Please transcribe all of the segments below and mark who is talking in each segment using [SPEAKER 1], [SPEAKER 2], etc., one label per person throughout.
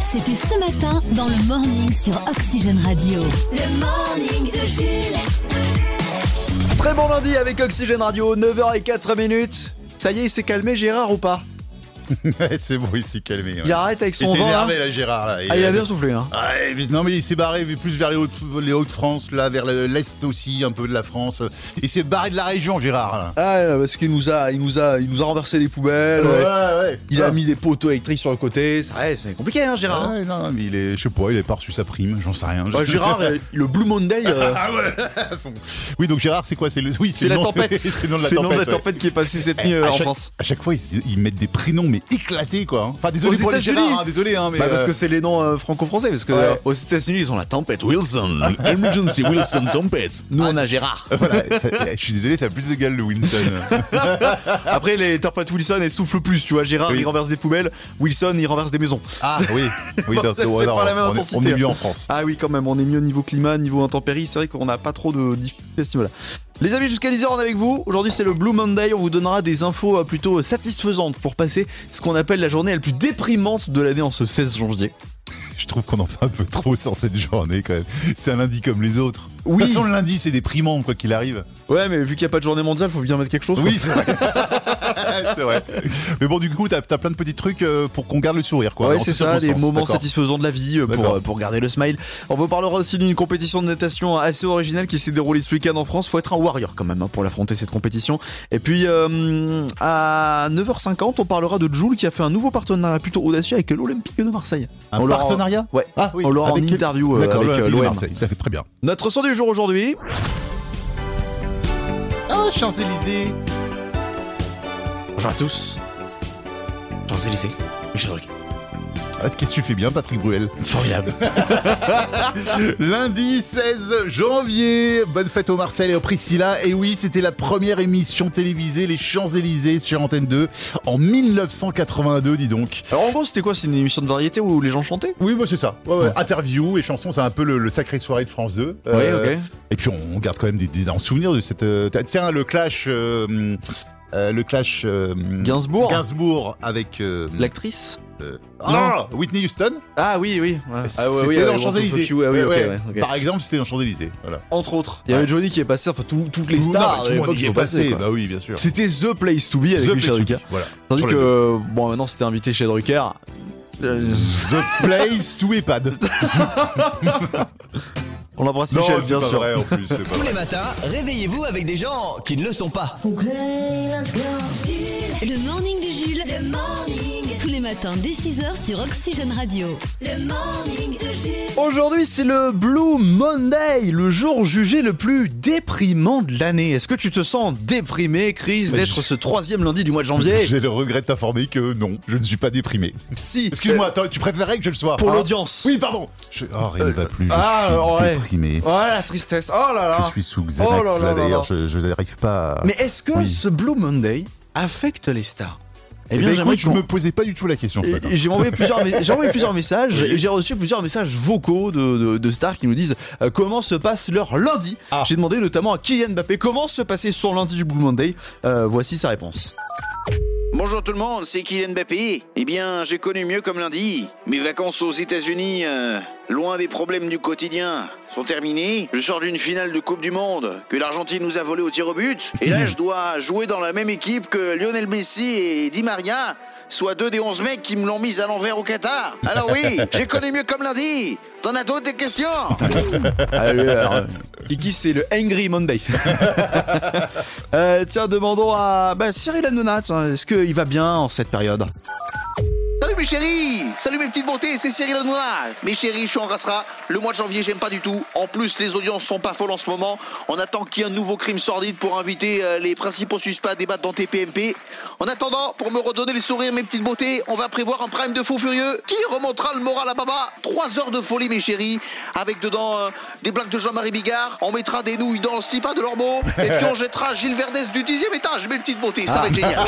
[SPEAKER 1] C'était ce matin dans le morning sur Oxygène Radio. Le morning de Jules.
[SPEAKER 2] Très bon lundi avec Oxygène Radio, 9h04 minutes. Ça y est, il s'est calmé Gérard ou pas?
[SPEAKER 3] c'est bon, il s'est calmé. ouais.
[SPEAKER 2] Il arrête avec son
[SPEAKER 3] était
[SPEAKER 2] vent.
[SPEAKER 3] énervé là, Gérard. Là.
[SPEAKER 2] Ah, il a bien soufflé. Hein.
[SPEAKER 3] Ah, non mais il s'est barré mais plus vers les Hauts- les Hauts-de-France, là, vers le- l'Est aussi, un peu de la France. Il s'est barré de la région, Gérard. là.
[SPEAKER 2] Ah, parce qu'il nous a, il nous a, il nous a renversé les poubelles. ouais. Il a mis des poteaux électriques sur le côté. C'est ouais, c'est compliqué, hein, Gérard.
[SPEAKER 3] Ouais, non, mais il est, je sais pas, il a pas reçu sa prime, j'en sais rien.
[SPEAKER 2] Gérard, euh, le Blue Monday, euh,
[SPEAKER 3] Ah ouais. oui, donc Gérard, c'est quoi? C'est le, oui,
[SPEAKER 2] c'est
[SPEAKER 3] le
[SPEAKER 2] la
[SPEAKER 3] nom-
[SPEAKER 2] tempête.
[SPEAKER 3] c'est le nom de la tempête. ouais.
[SPEAKER 2] qui est passée cette nuit euh,
[SPEAKER 3] à
[SPEAKER 2] en
[SPEAKER 3] chaque,
[SPEAKER 2] France.
[SPEAKER 3] À chaque fois, ils, ils mettent des prénoms mais éclatés quoi. Enfin, désolé
[SPEAKER 2] Aux
[SPEAKER 3] pour les hein, désolé, hein, mais
[SPEAKER 2] Bah, parce
[SPEAKER 3] euh,
[SPEAKER 2] que c'est les noms euh, franco-français, parce que
[SPEAKER 3] Ouais.
[SPEAKER 2] euh, aux États-Unis ils ont la tempête Wilson, emergency Wilson tempête. Nous
[SPEAKER 3] Ah,
[SPEAKER 2] on a Gérard.
[SPEAKER 3] voilà, ça- je suis désolé, ça a plus égal le Winston.
[SPEAKER 2] Après les tempêtes Wilson elles soufflent plus, tu vois. Gérard
[SPEAKER 3] Oui.
[SPEAKER 2] il renverse des poubelles, Wilson il renverse des maisons.
[SPEAKER 3] ah oui,
[SPEAKER 2] c'est-
[SPEAKER 3] non,
[SPEAKER 2] pas la même
[SPEAKER 3] on, est,
[SPEAKER 2] intensité,
[SPEAKER 3] on est mieux en France.
[SPEAKER 2] Ah oui quand même, on est mieux niveau climat, niveau intempéries, c'est vrai qu'on n'a pas trop de difficultés à ce niveau-là. Les amis, jusqu'à 10h on est avec vous. Aujourd'hui c'est le Blue Monday, on vous donnera des infos euh, plutôt satisfaisantes pour passer ce qu'on appelle la journée la plus déprimante de l'année en ce 16 janvier.
[SPEAKER 3] Je trouve qu'on en fait un peu trop sur cette journée quand même. C'est un lundi comme les autres.
[SPEAKER 2] Oui.
[SPEAKER 3] De toute façon, le lundi, c'est déprimant quoi qu'il arrive.
[SPEAKER 2] Ouais mais vu qu'il n'y a pas de journée mondiale, faut bien mettre quelque chose.
[SPEAKER 3] Oui, c'est vrai. c'est vrai. Mais bon, du coup, t'as as plein de petits trucs euh, pour qu'on garde le sourire quoi.
[SPEAKER 2] Ouais, c'est ça,
[SPEAKER 3] bon
[SPEAKER 2] des
[SPEAKER 3] sens,
[SPEAKER 2] moments satisfaisants de la vie euh, pour, euh, pour garder le smile. On vous parlera aussi d'une compétition de natation assez originale qui s'est déroulée ce week-end en France. Faut être un warrior quand même hein, pour l'affronter cette compétition. Et puis euh, à 9h50, on parlera de Jules qui a fait un nouveau partenariat plutôt audacieux avec l'Olympique de Marseille.
[SPEAKER 3] Un
[SPEAKER 2] On
[SPEAKER 3] partenariat
[SPEAKER 2] Ouais,
[SPEAKER 3] Ah oui.
[SPEAKER 2] on l'aura en
[SPEAKER 3] quel-
[SPEAKER 2] interview euh, avec
[SPEAKER 3] l'Olympique de
[SPEAKER 2] l'OM.
[SPEAKER 3] Marseille. Très bien.
[SPEAKER 2] Notre son du jour aujourd'hui.
[SPEAKER 3] Ah, Champs-Élysées.
[SPEAKER 2] Bonjour à tous. Champs-Élysées, Michel Drucker.
[SPEAKER 3] Ah, Qu'est-ce que tu fais bien, Patrick Bruel
[SPEAKER 2] Formidable.
[SPEAKER 3] Lundi 16 janvier, bonne fête au Marcel et au Priscilla. Et oui, c'était la première émission télévisée, les Champs-Élysées sur Antenne 2, en 1982, dis donc.
[SPEAKER 2] Alors en gros, c'était quoi? C'est une émission de variété où les gens chantaient?
[SPEAKER 3] Oui, moi c'est ça. Ouais, ouais. Interview et chansons, c'est un peu le, le sacré soirée de France 2.
[SPEAKER 2] Oui,
[SPEAKER 3] Euh,
[SPEAKER 2] ok.
[SPEAKER 3] Et puis on garde quand même des, des, des souvenirs de cette. euh, tiens, le clash. euh, euh, le clash. euh,
[SPEAKER 2] Gainsbourg.
[SPEAKER 3] Gainsbourg avec. euh,
[SPEAKER 2] L'actrice
[SPEAKER 3] euh, ah, Whitney Houston.
[SPEAKER 2] Ah oui, oui. Ah, ouais,
[SPEAKER 3] c'était
[SPEAKER 2] oui,
[SPEAKER 3] dans
[SPEAKER 2] ouais,
[SPEAKER 3] Champs-Élysées.
[SPEAKER 2] Ah oui,
[SPEAKER 3] ouais. Par exemple, c'était dans Champs-Élysées. Voilà.
[SPEAKER 2] Entre autres. Il y avait
[SPEAKER 3] Ouais.
[SPEAKER 2] Johnny qui est passé, enfin tout- toutes les stars.
[SPEAKER 3] non, tout le monde y
[SPEAKER 2] sont
[SPEAKER 3] est
[SPEAKER 2] passées,
[SPEAKER 3] passé.
[SPEAKER 2] quoi.
[SPEAKER 3] Bah oui, bien sûr.
[SPEAKER 2] C'était The Place to Be avec
[SPEAKER 3] The
[SPEAKER 2] Michel Drucker.
[SPEAKER 3] Voilà.
[SPEAKER 2] Tandis
[SPEAKER 3] Sur
[SPEAKER 2] que, bon, maintenant c'était invité chez Drucker.
[SPEAKER 3] The Place to EHPAD.
[SPEAKER 2] on l'embrasse Michel, bien
[SPEAKER 3] pas
[SPEAKER 2] sûr.
[SPEAKER 3] vrai en plus. c'est pas
[SPEAKER 4] Tous
[SPEAKER 3] vrai.
[SPEAKER 4] les matins, réveillez-vous avec des gens qui ne le sont pas.
[SPEAKER 1] Le morning de Jules. Le morning. Les matins dès 6h sur Oxygène Radio. Le morning de Jules.
[SPEAKER 2] Aujourd'hui, c'est le Blue Monday, le jour jugé le plus déprimant de l'année. Est-ce que tu te sens déprimé, Chris,
[SPEAKER 3] Mais
[SPEAKER 2] d'être
[SPEAKER 3] je-
[SPEAKER 2] ce troisième lundi du mois de janvier?
[SPEAKER 3] J'ai le regret de t'informer que non, je ne suis pas déprimé.
[SPEAKER 2] Si.
[SPEAKER 3] Excuse-moi, attends, tu préférais que je le sois
[SPEAKER 2] Pour
[SPEAKER 3] hein?
[SPEAKER 2] l'audience.
[SPEAKER 3] Oui, pardon. Je... Oh, rien ne va plus. Je
[SPEAKER 2] Ah,
[SPEAKER 3] suis
[SPEAKER 2] ouais.
[SPEAKER 3] déprimé.
[SPEAKER 2] Oh la tristesse. Oh là là.
[SPEAKER 3] Je suis sous Xanax
[SPEAKER 2] Oh là là
[SPEAKER 3] là,
[SPEAKER 2] là
[SPEAKER 3] d'ailleurs. Je, je n'arrive pas. À...
[SPEAKER 2] Mais est-ce que
[SPEAKER 3] Oui.
[SPEAKER 2] ce Blue Monday affecte les stars?
[SPEAKER 3] Eh bien,
[SPEAKER 2] j'aimerais
[SPEAKER 3] écoute, je me posais pas du tout la question. ce matin.
[SPEAKER 2] J'ai envoyé plusieurs, j'ai envoyé plusieurs messages et j'ai reçu plusieurs messages vocaux de, de- de stars qui nous disent euh, comment se passe leur lundi.
[SPEAKER 3] Ah.
[SPEAKER 2] J'ai demandé notamment à Kylian Mbappé comment se passait son lundi du Blue Monday. Euh, voici sa réponse.
[SPEAKER 5] Bonjour tout le monde, c'est Kylian Mbappé. Eh bien, j'ai connu mieux comme lundi. Mes vacances aux États-Unis, euh, loin des problèmes du quotidien, sont terminées. Je sors d'une finale de Coupe du Monde que l'Argentine nous a volé au tir au but. Et là, je dois jouer dans la même équipe que Lionel Messi et Di Maria, soit deux des onze mecs qui me l'ont mise à l'envers au Qatar. Alors oui, j'ai connu mieux comme lundi. T'en as d'autres des questions
[SPEAKER 2] Allez, alors, Kiki, c'est le Angry Monday. Euh, tiens, demandons à bah, Cyril Hanouna, est-ce qu'il va bien en cette période?
[SPEAKER 5] Mes chéris Salut mes petites beautés, c'est Cyril Hanouna Mes chéris, je suis en rassera. Le mois de janvier, j'aime pas du tout. En plus, les audiences sont pas folles en ce moment. On attend qu'il y ait un nouveau crime sordide pour inviter euh, les principaux suspects à débattre dans TPMP. En attendant, pour me redonner les sourires, mes petites beautés, on va prévoir un prime de fou furieux qui remontera le moral à Baba. Trois heures de folie, mes chéris, avec dedans euh, des blagues de Jean-Marie Bigard. On mettra des nouilles dans le slip à de l'ormeau. Et puis on jettera Gilles Verdès du dixième étage, mes petites beautés. Ça va être génial.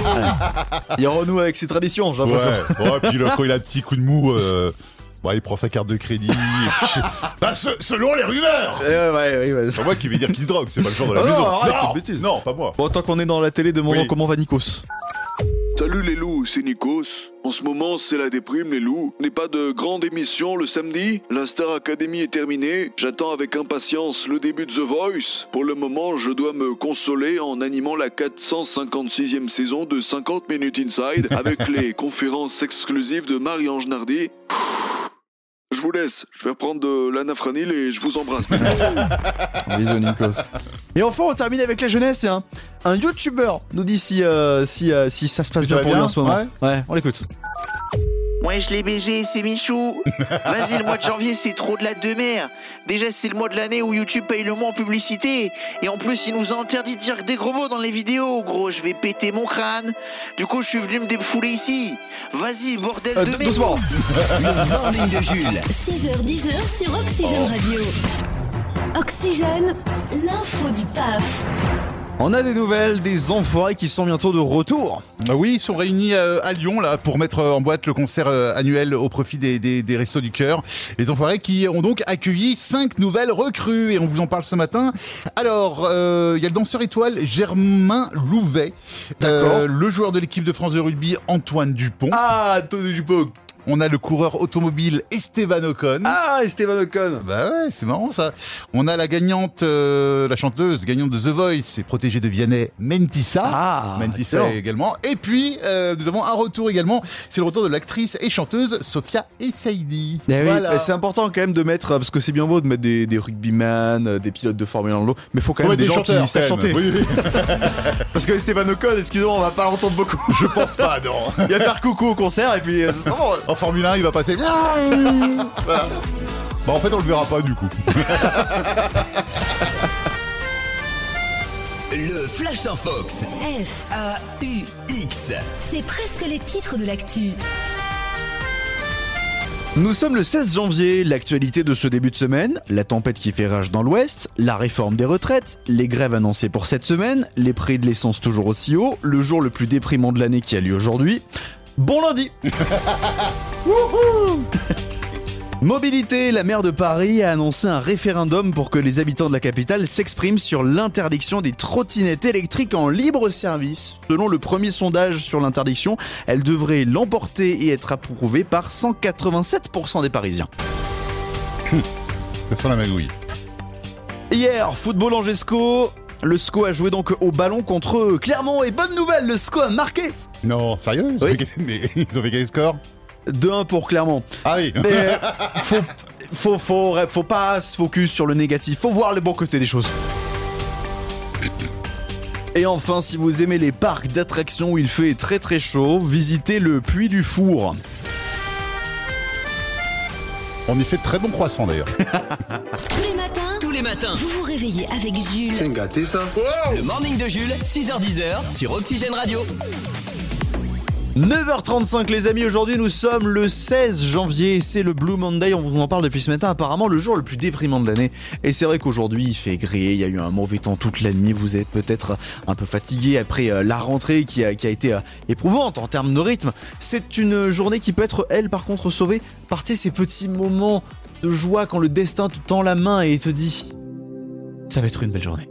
[SPEAKER 2] Il renoue avec ses traditions, j'ai l'impression.
[SPEAKER 3] Ouais, puis quand il a un petit coup de mou, euh, bon, il prend sa carte de crédit. et puis- bah, se- selon les rumeurs
[SPEAKER 2] Euh, ouais, ouais, ouais.
[SPEAKER 3] C'est moi qui vais dire qu'il se drogue, c'est pas le genre de la
[SPEAKER 2] Oh non,
[SPEAKER 3] maison.
[SPEAKER 2] arrête,
[SPEAKER 3] non, pas moi.
[SPEAKER 2] Bon, tant qu'on est dans la télé, demandons
[SPEAKER 3] Oui.
[SPEAKER 2] comment va Nikos.
[SPEAKER 6] Salut les loups, c'est Nikos. En ce moment, c'est la déprime, les loups. N'est pas de grande émission le samedi? La Star Academy est terminée. J'attends avec impatience le début de The Voice. Pour le moment, je dois me consoler en animant la 456e saison de 50 Minutes Inside avec les conférences exclusives de Marie-Ange Nardi. Je vous laisse, je vais reprendre de l'anafranil et je vous embrasse.
[SPEAKER 2] Bisous Nikos. Et enfin, on termine avec la jeunesse. Tiens. Un YouTuber nous dit si, euh, si, euh, si ça se passe bien pour lui en ce moment.
[SPEAKER 3] Ouais.
[SPEAKER 2] Ouais, on l'écoute.
[SPEAKER 5] Ouais, je l'ai BG, c'est Michou. Vas-y, le mois de janvier, c'est trop de la demeure. Déjà, c'est le mois de l'année où YouTube paye le moins en publicité. Et en plus, il nous a interdit de dire des gros mots dans les vidéos. Gros, je vais péter mon crâne. Du coup, je suis venu me défouler ici. Vas-y, bordel
[SPEAKER 2] Euh,
[SPEAKER 5] de merde.
[SPEAKER 2] doucement.
[SPEAKER 4] Le morning de Jules.
[SPEAKER 1] 6h10 sur Oxygène Radio. Oxygène, l'info du PAF.
[SPEAKER 2] On a des nouvelles des enfoirés qui sont bientôt de retour.
[SPEAKER 3] Ah Oui, ils sont réunis euh, à Lyon là pour mettre euh, en boîte le concert euh, annuel au profit des, des, des Restos du Cœur. Les Enfoirés qui ont donc accueilli cinq nouvelles recrues et on vous en parle ce matin. Alors, euh, il y a le danseur étoile Germain Louvet,
[SPEAKER 2] D'accord.
[SPEAKER 3] le joueur de l'équipe de France de rugby Antoine Dupont.
[SPEAKER 2] Ah, Tony Dupont.
[SPEAKER 3] On a le coureur automobile Esteban Ocon.
[SPEAKER 2] Ah, Esteban Ocon.
[SPEAKER 3] Bah ouais, c'est marrant ça. On a la gagnante, euh, la chanteuse gagnante de The Voice, et protégée de Vianney, Mentissa.
[SPEAKER 2] Ah,
[SPEAKER 3] Mentissa
[SPEAKER 2] excellent.
[SPEAKER 3] également. Et puis, euh, nous avons un retour également. C'est le retour de l'actrice et chanteuse Sophia Essaidi.
[SPEAKER 2] Eh oui,
[SPEAKER 3] Voilà.
[SPEAKER 2] c'est important quand même de mettre, parce que c'est bien beau de mettre des, des rugbyman, euh, des pilotes de Formule 1 dans l'eau, mais faut quand même
[SPEAKER 3] Ouais,
[SPEAKER 2] des, gens
[SPEAKER 3] chanteurs,
[SPEAKER 2] qui savent chanter.
[SPEAKER 3] Oui, oui.
[SPEAKER 2] Parce que Esteban Ocon, excusez-moi, on va pas l'entendre beaucoup.
[SPEAKER 3] Je pense pas, non.
[SPEAKER 2] Il va faire coucou au concert et puis euh, bon.
[SPEAKER 3] Formule 1, il va passer. Voilà. Bah, en fait, on le verra pas du coup.
[SPEAKER 4] Le Flash en Fox.
[SPEAKER 1] F,
[SPEAKER 4] A-U-X.
[SPEAKER 1] c'est presque les titres de l'actu.
[SPEAKER 2] Nous sommes le 16 janvier, l'actualité de ce début de semaine, la tempête qui fait rage dans l'ouest, la réforme des retraites, les grèves annoncées pour cette semaine, les prix de l'essence toujours aussi haut, le jour le plus déprimant de l'année qui a lieu aujourd'hui. Bon lundi Wouhou Mobilité, la maire de Paris a annoncé un référendum pour que les habitants de la capitale s'expriment sur l'interdiction des trottinettes électriques en libre service. Selon le premier sondage sur l'interdiction, elle devrait l'emporter et être approuvée par 187% des Parisiens.
[SPEAKER 3] Ça sent la magouille.
[SPEAKER 2] Hier, football en Gesco. Le SCO a joué donc au ballon contre Clermont et bonne nouvelle, le SCO a marqué
[SPEAKER 3] Non, sérieux ils ont, fait, quel- mais, ils ont fait quel score
[SPEAKER 2] 2-1 pour Clermont.
[SPEAKER 3] Ah oui.
[SPEAKER 2] Mais euh, faut, faut, faut, faut pas se focus sur le négatif, faut voir le bon côté des choses. Et enfin, si vous aimez les parcs d'attractions où il fait très très chaud, visitez le Puy du Four.
[SPEAKER 3] On y fait de très bons croissants d'ailleurs.
[SPEAKER 1] Tous les matins,
[SPEAKER 4] Tous les matins.
[SPEAKER 1] vous vous réveillez avec Jules.
[SPEAKER 6] gâté ça
[SPEAKER 4] Le morning de Jules, 6h10 sur Oxygène Radio.
[SPEAKER 2] 9h35 les amis, aujourd'hui nous sommes le 16 janvier c'est le Blue Monday, on vous en parle depuis ce matin, apparemment le jour le plus déprimant de l'année. Et c'est vrai qu'aujourd'hui il fait gris, il y a eu un mauvais temps toute la nuit, vous êtes peut-être un peu fatigué après euh, la rentrée qui a, qui a été euh, éprouvante en termes de rythme. C'est une journée qui peut être elle par contre sauvée par ces petits moments de joie quand le destin te tend la main et te dit ça va être une belle journée.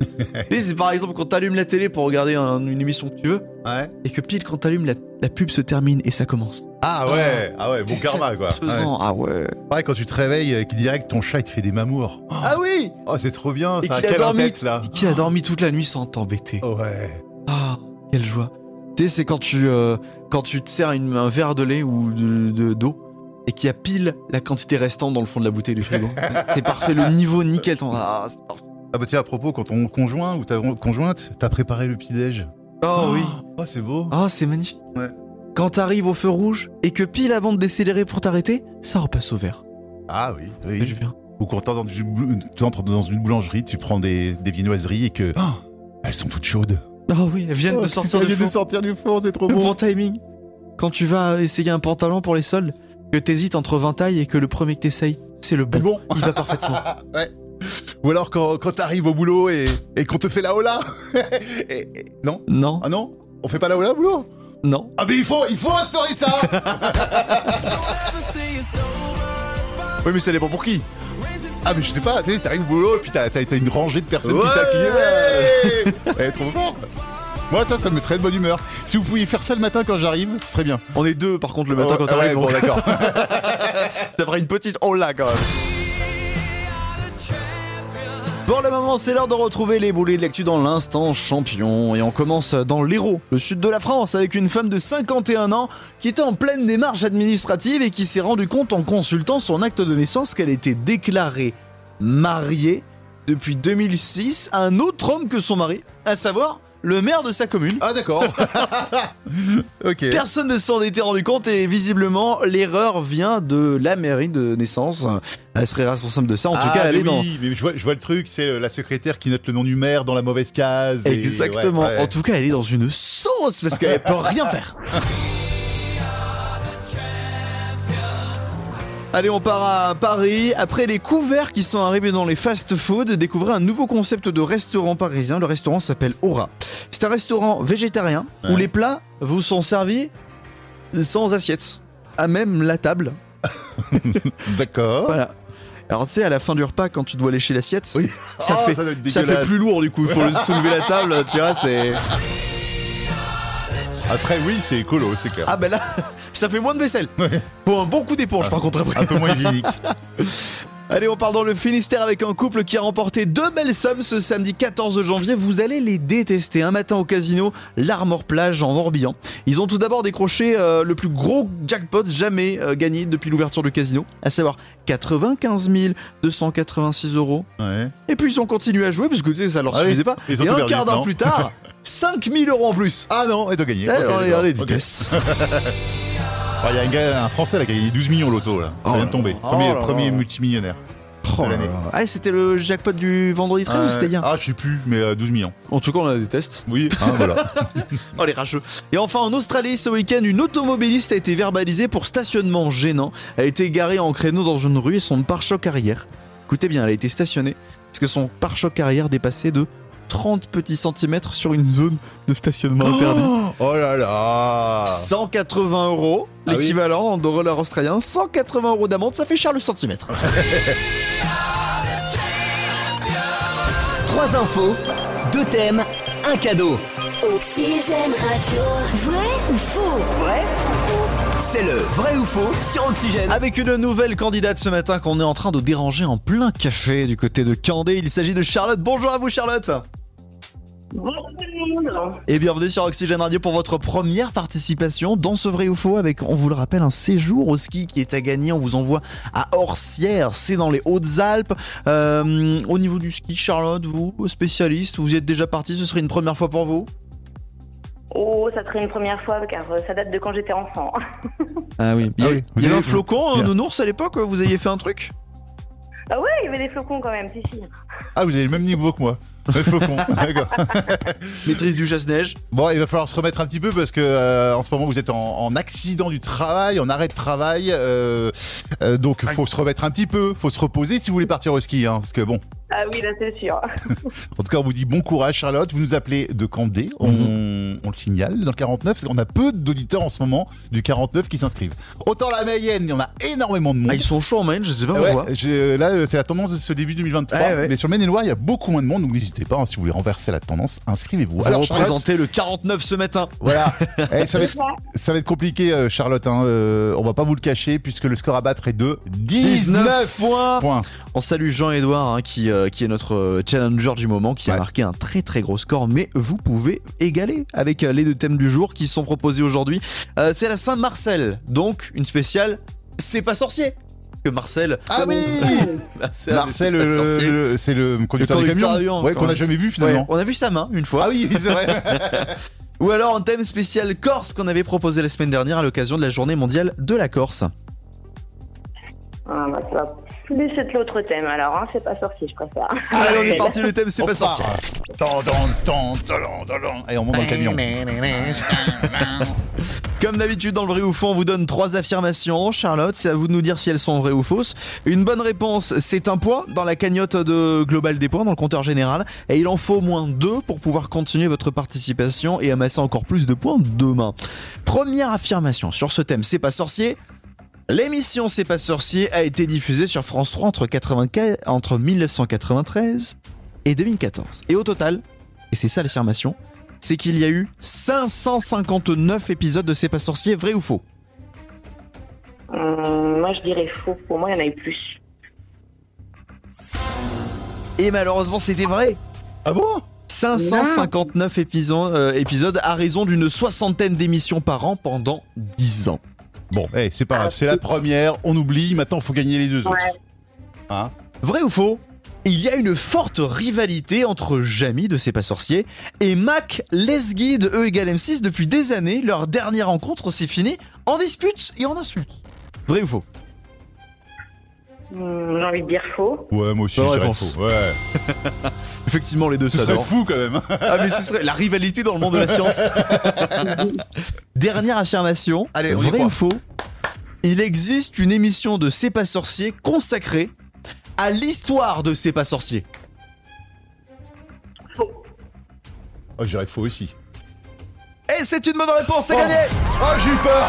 [SPEAKER 2] Tu sais, c'est par exemple quand t'allumes la télé pour regarder un- une émission que tu veux
[SPEAKER 3] Ouais.
[SPEAKER 2] et que pile quand t'allumes la, la pub se termine et ça commence.
[SPEAKER 3] Ah ouais, ah ouais, bon karma quoi. Ouais.
[SPEAKER 2] Ah ouais.
[SPEAKER 3] Pareil quand tu te réveilles et qu'il direct ton chat il te fait des mamours. Oh,
[SPEAKER 2] Ah oui
[SPEAKER 3] oh, c'est trop bien,
[SPEAKER 2] Et
[SPEAKER 3] ça.
[SPEAKER 2] qu'il a
[SPEAKER 3] Quelle
[SPEAKER 2] dormi,
[SPEAKER 3] tête là.
[SPEAKER 2] qu'il a dormi toute la nuit sans t'embêter.
[SPEAKER 3] Oh ouais.
[SPEAKER 2] Ah, quelle joie. Tu sais, c'est quand tu, euh, quand tu te sers une- un verre de lait ou de de- d'eau et qu'il y a pile la quantité restante dans le fond de la bouteille du frigo. c'est parfait, le niveau nickel. Ah, c'est parfait.
[SPEAKER 3] Ah bah tiens à propos quand ton conjoint ou ta conjointe t'a préparé le petit déj.
[SPEAKER 2] Oh oui.
[SPEAKER 3] Oh c'est beau.
[SPEAKER 2] Ah, c'est magnifique.
[SPEAKER 3] Ouais.
[SPEAKER 2] Quand t'arrives au feu rouge et que pile avant de décélérer pour t'arrêter, ça repasse au vert.
[SPEAKER 3] Ah oui,
[SPEAKER 2] fait du
[SPEAKER 3] oui.
[SPEAKER 2] bien.
[SPEAKER 3] Ou quand t'entres dans, une- boulangerie, tu prends des, des viennoiseries et que oh, elles sont toutes chaudes.
[SPEAKER 2] Oh oui, elles viennent de sortir du four.
[SPEAKER 3] sortir du four, c'est trop
[SPEAKER 2] Le bon timing. Quand tu vas essayer un pantalon pour les soldes, que t'hésites entre 20 tailles et que le premier que t'essayes, c'est le bon.
[SPEAKER 3] Bon.
[SPEAKER 2] Il va parfaitement.
[SPEAKER 3] Ou alors quand, quand t'arrives au boulot et, et qu'on te fait la hola. Et- et- non?
[SPEAKER 2] Non,
[SPEAKER 3] Ah non? On fait pas la hola au boulot?
[SPEAKER 2] Non.
[SPEAKER 3] Ah mais il faut, il faut instaurer ça
[SPEAKER 2] Oui, mais ça dépend pour qui.
[SPEAKER 3] Ah mais je sais pas, tu sais, t'arrives au boulot et puis t'as t'as- t'as une rangée de personnes
[SPEAKER 2] Ouais.
[SPEAKER 3] qui t'accueillent. Ouais, Ouais, trop fort Moi, ça, ça me mettrait de bonne humeur. Si vous pouviez faire ça le matin quand j'arrive, ce serait bien.
[SPEAKER 2] On est deux par contre le matin
[SPEAKER 3] Oh,
[SPEAKER 2] quand
[SPEAKER 3] ah ouais,
[SPEAKER 2] t'arrives.
[SPEAKER 3] bon,
[SPEAKER 2] on-
[SPEAKER 3] d'accord.
[SPEAKER 2] Ça ferait une petite hola quand même. Pour le moment, c'est l'heure de retrouver les boulets de l'actu dans l'instant champion. Et on commence dans l'Hérault, le sud de la France, avec une femme de 51 ans qui était en pleine démarche administrative et qui s'est rendu compte en consultant son acte de naissance qu'elle était déclarée mariée depuis 2006 à un autre homme que son mari, à savoir le maire de sa commune.
[SPEAKER 3] Ah, d'accord. ok.
[SPEAKER 2] Personne ne s'en était rendu compte et visiblement l'erreur vient de la mairie de naissance. Elle serait responsable de ça. En tout
[SPEAKER 3] Ah,
[SPEAKER 2] cas, elle est dans.
[SPEAKER 3] oui, mais je vois, je vois le truc, c'est la secrétaire qui note le nom du maire dans la mauvaise case. et-
[SPEAKER 2] Exactement.
[SPEAKER 3] ouais, ouais.
[SPEAKER 2] En tout cas, elle est dans une sauce parce qu'elle peut rien faire. Allez, on part à Paris. Après les couverts qui sont arrivés dans les fast-food, découvrez un nouveau concept de restaurant parisien. Le restaurant s'appelle Aura. C'est un restaurant végétarien où les plats vous sont servis sans assiette, à même la table.
[SPEAKER 3] D'accord.
[SPEAKER 2] Voilà. Alors tu sais, à la fin du repas, quand tu dois lécher l'assiette,
[SPEAKER 3] Oui.
[SPEAKER 2] ça,
[SPEAKER 3] Oh,
[SPEAKER 2] fait,
[SPEAKER 3] ça
[SPEAKER 2] fait plus lourd du coup. Il faut le soulever la table, tu vois, c'est...
[SPEAKER 3] Après, oui, c'est écolo, c'est clair.
[SPEAKER 2] Ah ben là, ça fait moins de vaisselle. Pour un bon coup d'éponge par contre après.
[SPEAKER 3] Un peu moins hygiénique.
[SPEAKER 2] Allez, on part dans le Finistère avec un couple qui a remporté deux belles sommes ce samedi 14 janvier. Vous allez les détester. Un matin au casino, l'Armor Plage en Morbihan. Ils ont tout d'abord décroché euh, le plus gros jackpot jamais euh, gagné depuis l'ouverture du casino, à savoir 95 286 euros.
[SPEAKER 3] Ouais.
[SPEAKER 2] Et puis ils ont continué à jouer parce que tu sais, ça leur
[SPEAKER 3] Ah oui,
[SPEAKER 2] suffisait pas.
[SPEAKER 3] ils
[SPEAKER 2] Et un
[SPEAKER 3] perdu,
[SPEAKER 2] quart d'heure plus tard, 5000 euros en plus.
[SPEAKER 3] Ah non, ils ont gagné.
[SPEAKER 2] Eh,
[SPEAKER 3] Ok,
[SPEAKER 2] on les-
[SPEAKER 3] d'accord. Il y a un, gars, un Français là, qui a gagné 12 millions au loto. Là. Ça
[SPEAKER 2] Oh
[SPEAKER 3] vient
[SPEAKER 2] là
[SPEAKER 3] de tomber.
[SPEAKER 2] là.
[SPEAKER 3] Premier,
[SPEAKER 2] Oh là
[SPEAKER 3] premier
[SPEAKER 2] là.
[SPEAKER 3] multimillionnaire.
[SPEAKER 2] Oh là
[SPEAKER 3] l'année.
[SPEAKER 2] là. Ah, c'était le jackpot du vendredi 13 ou c'était hier
[SPEAKER 3] Ah, je sais plus, mais euh, 12 millions.
[SPEAKER 2] En tout cas, on la déteste.
[SPEAKER 3] Oui, hein, voilà.
[SPEAKER 2] Oh les rageux. Et enfin en Australie ce week-end, une automobiliste a été verbalisée pour stationnement gênant. Elle a été garée en créneau dans une rue et son pare-choc arrière. Écoutez bien, elle a été stationnée parce que son pare-choc arrière dépassait de 30 petits centimètres sur une zone de stationnement interdit.
[SPEAKER 3] oh là là
[SPEAKER 2] 180 euros,
[SPEAKER 3] Ah oui.
[SPEAKER 2] l'équivalent en dollars australiens, 180 euros d'amende, ça fait cher le centimètre.
[SPEAKER 4] Trois infos, deux thèmes, un cadeau.
[SPEAKER 1] Oxygène Radio. Vrai ou faux?
[SPEAKER 4] C'est le vrai ou faux sur Oxygène.
[SPEAKER 2] Avec une nouvelle candidate ce matin qu'on est en train de déranger en plein café du côté de Candé, il s'agit de Charlotte. Bonjour à vous Charlotte
[SPEAKER 7] Bonjour tout le monde.
[SPEAKER 2] Et bienvenue sur Oxygène Radio pour votre première participation dans ce vrai ou faux avec, on vous le rappelle, un séjour au ski qui est à gagner. On vous envoie à Orsières, c'est dans les Hautes-Alpes. Euh, au niveau du ski, Charlotte, vous, spécialiste, vous y êtes déjà parti, ce serait une première fois pour vous?
[SPEAKER 7] Oh, ça serait une première fois car euh, ça date de quand j'étais enfant.
[SPEAKER 2] Ah oui. Il y,
[SPEAKER 3] Ah
[SPEAKER 2] a-
[SPEAKER 3] oui.
[SPEAKER 2] il y avait un flocon, un
[SPEAKER 3] Bien.
[SPEAKER 2] nounours à l'époque, vous aviez fait un truc?
[SPEAKER 7] Ah ouais, il y avait des flocons quand même, si si.
[SPEAKER 3] Ah, vous avez le même niveau que moi. Le flocon. D'accord.
[SPEAKER 2] Maîtrise du chasse-neige
[SPEAKER 3] Bon, il va falloir se remettre un petit peu parce que euh, en ce moment vous êtes en, en accident du travail, en arrêt de travail, euh, euh, donc faut se remettre un petit peu, faut se reposer si vous voulez partir au ski, hein, parce que bon,
[SPEAKER 7] Ah oui, là c'est sûr.
[SPEAKER 3] en tout cas on vous dit bon courage Charlotte, vous nous appelez de Candé, on, on le signale dans le 49, parce qu'on a peu d'auditeurs en ce moment du 49 qui s'inscrivent. Autant la Mayenne, il y en a énormément de monde.
[SPEAKER 2] Ah, ils sont chauds en Maine, je sais pas
[SPEAKER 3] Ouais,
[SPEAKER 2] pourquoi.
[SPEAKER 3] là c'est la tendance de ce début 2023,
[SPEAKER 2] Ouais, ouais.
[SPEAKER 3] mais sur le Maine-et-Loire il y a beaucoup moins de monde, donc n'hésitez pas, hein, si vous voulez renverser la tendance, inscrivez-vous.
[SPEAKER 2] Vous
[SPEAKER 3] Alors,
[SPEAKER 2] représentez le 49 ce matin.
[SPEAKER 3] Voilà. Eh, ça, va être, ça va être compliqué, euh, Charlotte. Hein. euh, on va pas vous le cacher puisque le score à battre est de 19,
[SPEAKER 2] 19 points.
[SPEAKER 3] points.
[SPEAKER 2] On salue Jean-Edouard hein, qui, euh, qui est notre euh, challenger du moment, qui a marqué un très très gros score, mais vous pouvez égaler avec euh, les deux thèmes du jour qui sont proposés aujourd'hui. Euh, c'est la Saint-Marcel, donc une spéciale C'est pas sorcier que Marcel...
[SPEAKER 3] Ah oui Marcel,
[SPEAKER 2] C'est
[SPEAKER 3] le-
[SPEAKER 2] sorcier.
[SPEAKER 3] le- c'est le conducteur,
[SPEAKER 2] Le
[SPEAKER 3] de
[SPEAKER 2] conducteur
[SPEAKER 3] camion, ouais, qu'on a jamais vu
[SPEAKER 2] Ouais,
[SPEAKER 3] finalement.
[SPEAKER 2] on a vu sa main une fois.
[SPEAKER 3] Ah oui, c'est vrai.
[SPEAKER 2] Ou alors un thème spécial Corse qu'on avait proposé la semaine dernière à l'occasion de la journée mondiale de la Corse.
[SPEAKER 7] Ah, bah, ça plus être l'autre thème alors, hein, c'est pas sorcier, je préfère.
[SPEAKER 2] Allez, on est parti, le thème c'est pas
[SPEAKER 3] part.
[SPEAKER 2] sorcier.
[SPEAKER 3] Allez, on monte dans le camion.
[SPEAKER 2] Comme d'habitude dans le vrai ou faux, on vous donne trois affirmations. Charlotte, c'est à vous de nous dire si elles sont vraies ou fausses. Une bonne réponse, c'est un point dans la cagnotte de Global des points, dans le compteur général. Et il en faut au moins deux pour pouvoir continuer votre participation et amasser encore plus de points demain. Première affirmation sur ce thème, c'est pas sorcier. L'émission C'est pas sorcier a été diffusée sur France 3 entre, 84 entre 1993 et 2014. Et au total, et c'est ça l'affirmation, c'est qu'il y a eu 559 épisodes de C'est pas sorcier, vrai ou faux?
[SPEAKER 7] Hum, moi, je dirais faux. Pour moi, il y en avait plus.
[SPEAKER 2] Et malheureusement, c'était vrai.
[SPEAKER 3] Ah bon?
[SPEAKER 2] 559 épisodes, euh, épisodes à raison d'une soixantaine d'émissions par an pendant 10 ans.
[SPEAKER 3] Bon, eh, c'est pas grave, c'est la première, on oublie, maintenant il faut gagner les deux
[SPEAKER 7] Ouais.
[SPEAKER 3] autres. Hein?
[SPEAKER 2] Vrai ou faux? Il y a une forte rivalité entre Jamie de C'est pas sorcier et Mac Lesguy de E égale M6 depuis des années. Leur dernière rencontre s'est finie en dispute et en insulte. Vrai ou faux?
[SPEAKER 7] J'ai envie de dire faux.
[SPEAKER 3] Ouais, moi aussi, je dirais faux. Ouais.
[SPEAKER 2] Effectivement, les deux
[SPEAKER 3] Ce serait fou quand même.
[SPEAKER 2] Ah mais ce serait la rivalité dans le monde de la science. Dernière affirmation.
[SPEAKER 3] Allez, on y
[SPEAKER 2] vrai
[SPEAKER 3] croit.
[SPEAKER 2] ou faux? Il existe une émission de C'est pas sorcier consacrée à l'histoire de C'est pas sorcier.
[SPEAKER 7] Faux.
[SPEAKER 3] Oh, je dirais faux aussi.
[SPEAKER 2] Et c'est une bonne réponse, c'est
[SPEAKER 3] Oh.
[SPEAKER 2] gagné
[SPEAKER 3] Oh, j'ai eu peur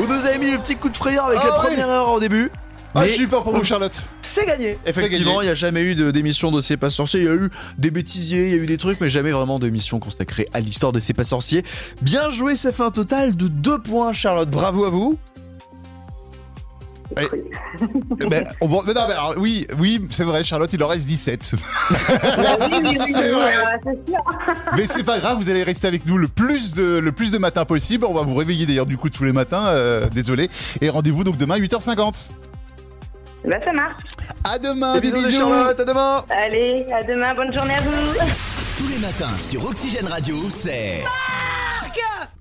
[SPEAKER 2] Vous nous avez mis le petit coup de frayeur avec
[SPEAKER 3] Ah
[SPEAKER 2] la
[SPEAKER 3] oui.
[SPEAKER 2] première erreur au début.
[SPEAKER 3] Ah, peur pour vous, Charlotte.
[SPEAKER 2] c'est gagné Effectivement, il n'y a jamais eu d'émission de C'est pas sorcier. Il y a eu des bêtisiers, il y a eu des trucs, mais jamais vraiment d'émission consacrée à l'histoire de C'est pas sorcier. Bien joué, ça fait un total de 2 points, Charlotte. Bravo à vous.
[SPEAKER 3] Mais, on va- mais non, mais alors, oui, oui, c'est vrai, Charlotte, il en reste 17.
[SPEAKER 7] Bah oui, oui, oui,
[SPEAKER 3] C'est
[SPEAKER 7] oui,
[SPEAKER 3] vrai. Mais c'est pas grave, vous allez rester avec nous le plus de, le plus de matins possible. On va vous réveiller d'ailleurs du coup tous les matins, euh, désolé. Et rendez-vous donc demain 8h50.
[SPEAKER 7] Bah, ça marche.
[SPEAKER 3] À demain,
[SPEAKER 2] Des bisous. Charlotte, à demain
[SPEAKER 7] Allez, à demain. Bonne journée à vous.
[SPEAKER 4] Tous les matins sur Oxygène Radio, c'est.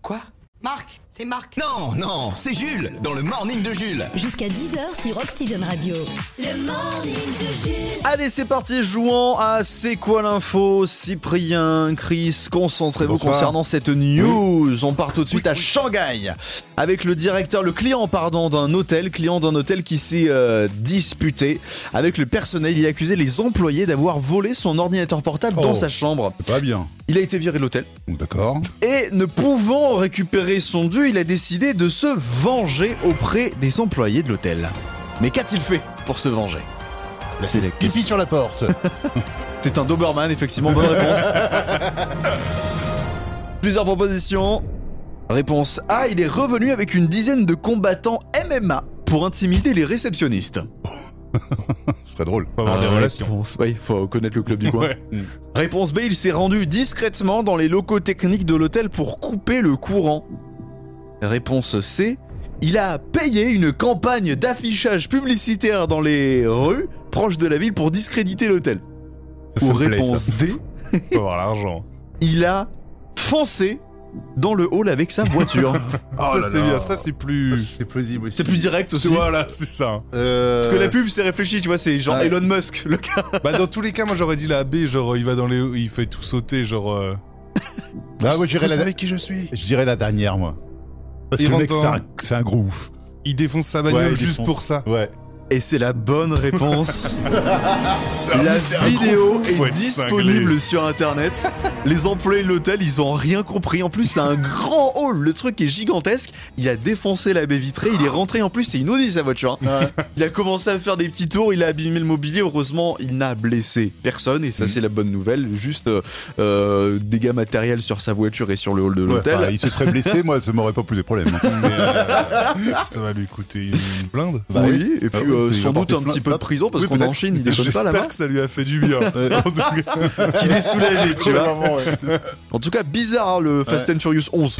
[SPEAKER 4] Quoi?
[SPEAKER 8] Marc, c'est Marc.
[SPEAKER 4] Non, non, c'est Jules, dans le morning de Jules.
[SPEAKER 1] Jusqu'à 10h sur Oxygène Radio. Le morning de Jules.
[SPEAKER 2] Allez, c'est parti, jouons à C'est quoi l'info Cyprien, Chris, concentrez-vous
[SPEAKER 3] Bonsoir.
[SPEAKER 2] concernant cette news. On part tout de suite à Shanghai avec le directeur, le client, pardon, d'un hôtel, client d'un hôtel qui s'est euh, disputé avec le personnel. Il a accusé les employés d'avoir volé son ordinateur portable dans
[SPEAKER 3] Oh.
[SPEAKER 2] sa chambre.
[SPEAKER 3] C'est pas bien.
[SPEAKER 2] Il a été viré de l'hôtel
[SPEAKER 3] D'accord.
[SPEAKER 2] et ne pouvant récupérer son dû, il a décidé de se venger auprès des employés de l'hôtel. Mais qu'a-t-il fait pour se venger? C'est la
[SPEAKER 3] Pipi sur la porte.
[SPEAKER 2] c'est un Doberman, effectivement, bonne réponse. Plusieurs propositions. Réponse A, il est revenu avec une dizaine de combattants MMA pour intimider les réceptionnistes.
[SPEAKER 3] Ce serait drôle. Faut
[SPEAKER 2] Ah,
[SPEAKER 3] avoir des relations.
[SPEAKER 2] Réponse- Oui, faut connaître le club du coin.
[SPEAKER 3] Ouais.
[SPEAKER 2] Réponse B, il s'est rendu discrètement dans les locaux techniques de l'hôtel pour couper le courant. Réponse C, il a payé une campagne d'affichage publicitaire dans les rues proches de la ville pour discréditer l'hôtel. Ou
[SPEAKER 3] plaît,
[SPEAKER 2] réponse
[SPEAKER 3] ça.
[SPEAKER 2] D,
[SPEAKER 9] Faut avoir l'argent.
[SPEAKER 2] il a foncé dans le hall avec sa voiture.
[SPEAKER 3] Oh
[SPEAKER 9] ça,
[SPEAKER 3] là
[SPEAKER 9] c'est bien. Ça, c'est plus.
[SPEAKER 3] C'est plausible aussi.
[SPEAKER 2] C'est plus direct aussi.
[SPEAKER 9] Voilà, c'est ça.
[SPEAKER 3] Euh,
[SPEAKER 2] Parce que la pub, c'est réfléchi, tu vois, c'est genre
[SPEAKER 3] Ouais.
[SPEAKER 2] Elon Musk, le gars.
[SPEAKER 9] Bah, dans tous les cas, moi, j'aurais dit la B, genre, il va dans les. Il fait tout sauter, genre. Euh...
[SPEAKER 3] Bah, moi, je dirais
[SPEAKER 9] Vous
[SPEAKER 3] la...
[SPEAKER 9] savez qui je suis
[SPEAKER 3] je dirais la dernière, moi. Parce
[SPEAKER 9] Il
[SPEAKER 3] que le mec, c'est un, gros ouf.
[SPEAKER 9] Il défonce sa bagnole
[SPEAKER 3] Ouais,
[SPEAKER 9] juste
[SPEAKER 3] défonce.
[SPEAKER 9] pour ça.
[SPEAKER 3] Ouais.
[SPEAKER 2] Et c'est la bonne réponse. la vidéo
[SPEAKER 9] Faut
[SPEAKER 2] est disponible
[SPEAKER 9] cinglé.
[SPEAKER 2] sur internet. Les employés de l'hôtel, ils ont rien compris. En plus, c'est un grand hall. Le truc est gigantesque. Il a défoncé la baie vitrée. Il est rentré. En plus, c'est une Audi sa voiture. hein. Il a commencé à faire des petits tours. Il a abîmé le mobilier. Heureusement, il n'a blessé personne. Et ça, c'est la bonne nouvelle. Juste euh, euh, dégâts matériels sur sa voiture et sur le hall de l'hôtel.
[SPEAKER 3] il se serait blessé, moi, ça m'aurait pas posé problème.
[SPEAKER 9] Mais, euh, ça va lui coûter une blinde.
[SPEAKER 3] Bah
[SPEAKER 2] oui, et puis
[SPEAKER 3] Ah oui,
[SPEAKER 2] euh, sans doute un petit peu de prison parce
[SPEAKER 3] Oui,
[SPEAKER 2] qu'on est en
[SPEAKER 3] peut-être.
[SPEAKER 2] Chine, il déconne pas là-bas.
[SPEAKER 9] J'espère que ça lui a fait du bien. En tout cas,
[SPEAKER 2] Qu'il est soulagé, tu vois. En tout cas, bizarre hein, le Fast and Furious 11.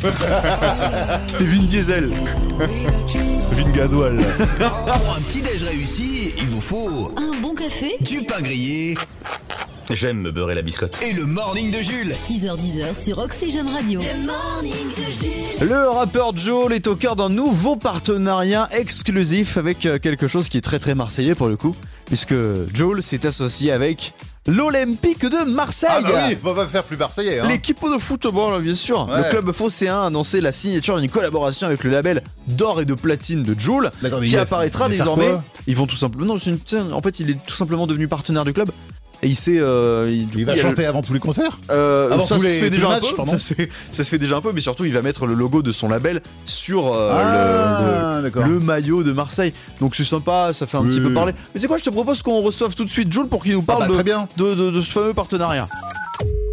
[SPEAKER 2] C'était Vin Diesel.
[SPEAKER 9] Vin Gasoil.
[SPEAKER 4] Pour un petit déj réussi, il vous faut
[SPEAKER 1] Un bon café
[SPEAKER 4] du pain grillé
[SPEAKER 10] J'aime me beurrer la biscotte.
[SPEAKER 4] et le morning de Jules.
[SPEAKER 1] 6h10 sur Oxygène Radio. Le morning de Jules.
[SPEAKER 2] Le rappeur Joel est au cœur d'un nouveau partenariat exclusif avec euh, quelque chose qui est très très marseillais pour le coup, puisque Joel s'est associé avec l'Olympique de Marseille.
[SPEAKER 3] Ah bah oui, on va faire plus marseillais. Hein.
[SPEAKER 2] L'équipe de football, bien sûr.
[SPEAKER 3] Ouais.
[SPEAKER 2] Le club phocéen a annoncé la signature d'une collaboration avec le label d'or et de platine de Joule, qui
[SPEAKER 3] il va-
[SPEAKER 2] apparaîtra
[SPEAKER 3] il
[SPEAKER 2] désormais. Ils vont tout simplement. Non, une- en fait, il est tout simplement devenu partenaire du club. Et il sait. euh, il, du
[SPEAKER 3] Il
[SPEAKER 2] coup,
[SPEAKER 3] va
[SPEAKER 2] le-
[SPEAKER 3] chanter avant tous les concerts
[SPEAKER 2] Euh,
[SPEAKER 3] Avant
[SPEAKER 2] ça
[SPEAKER 3] tous
[SPEAKER 2] se
[SPEAKER 3] les-
[SPEAKER 2] fait déjà
[SPEAKER 3] matchs,
[SPEAKER 2] peu. Ça, se fait, ça se fait déjà un peu, mais surtout il va mettre le logo de son label sur euh,
[SPEAKER 3] Ah,
[SPEAKER 2] le, maillot de Marseille. Donc c'est sympa, ça fait un
[SPEAKER 3] Oui,
[SPEAKER 2] petit peu parler. Mais c'est quoi, je te propose qu'on reçoive tout de suite Jules pour qu'il nous parle
[SPEAKER 3] bah,
[SPEAKER 2] de,
[SPEAKER 3] très bien.
[SPEAKER 2] De, de- de ce fameux partenariat.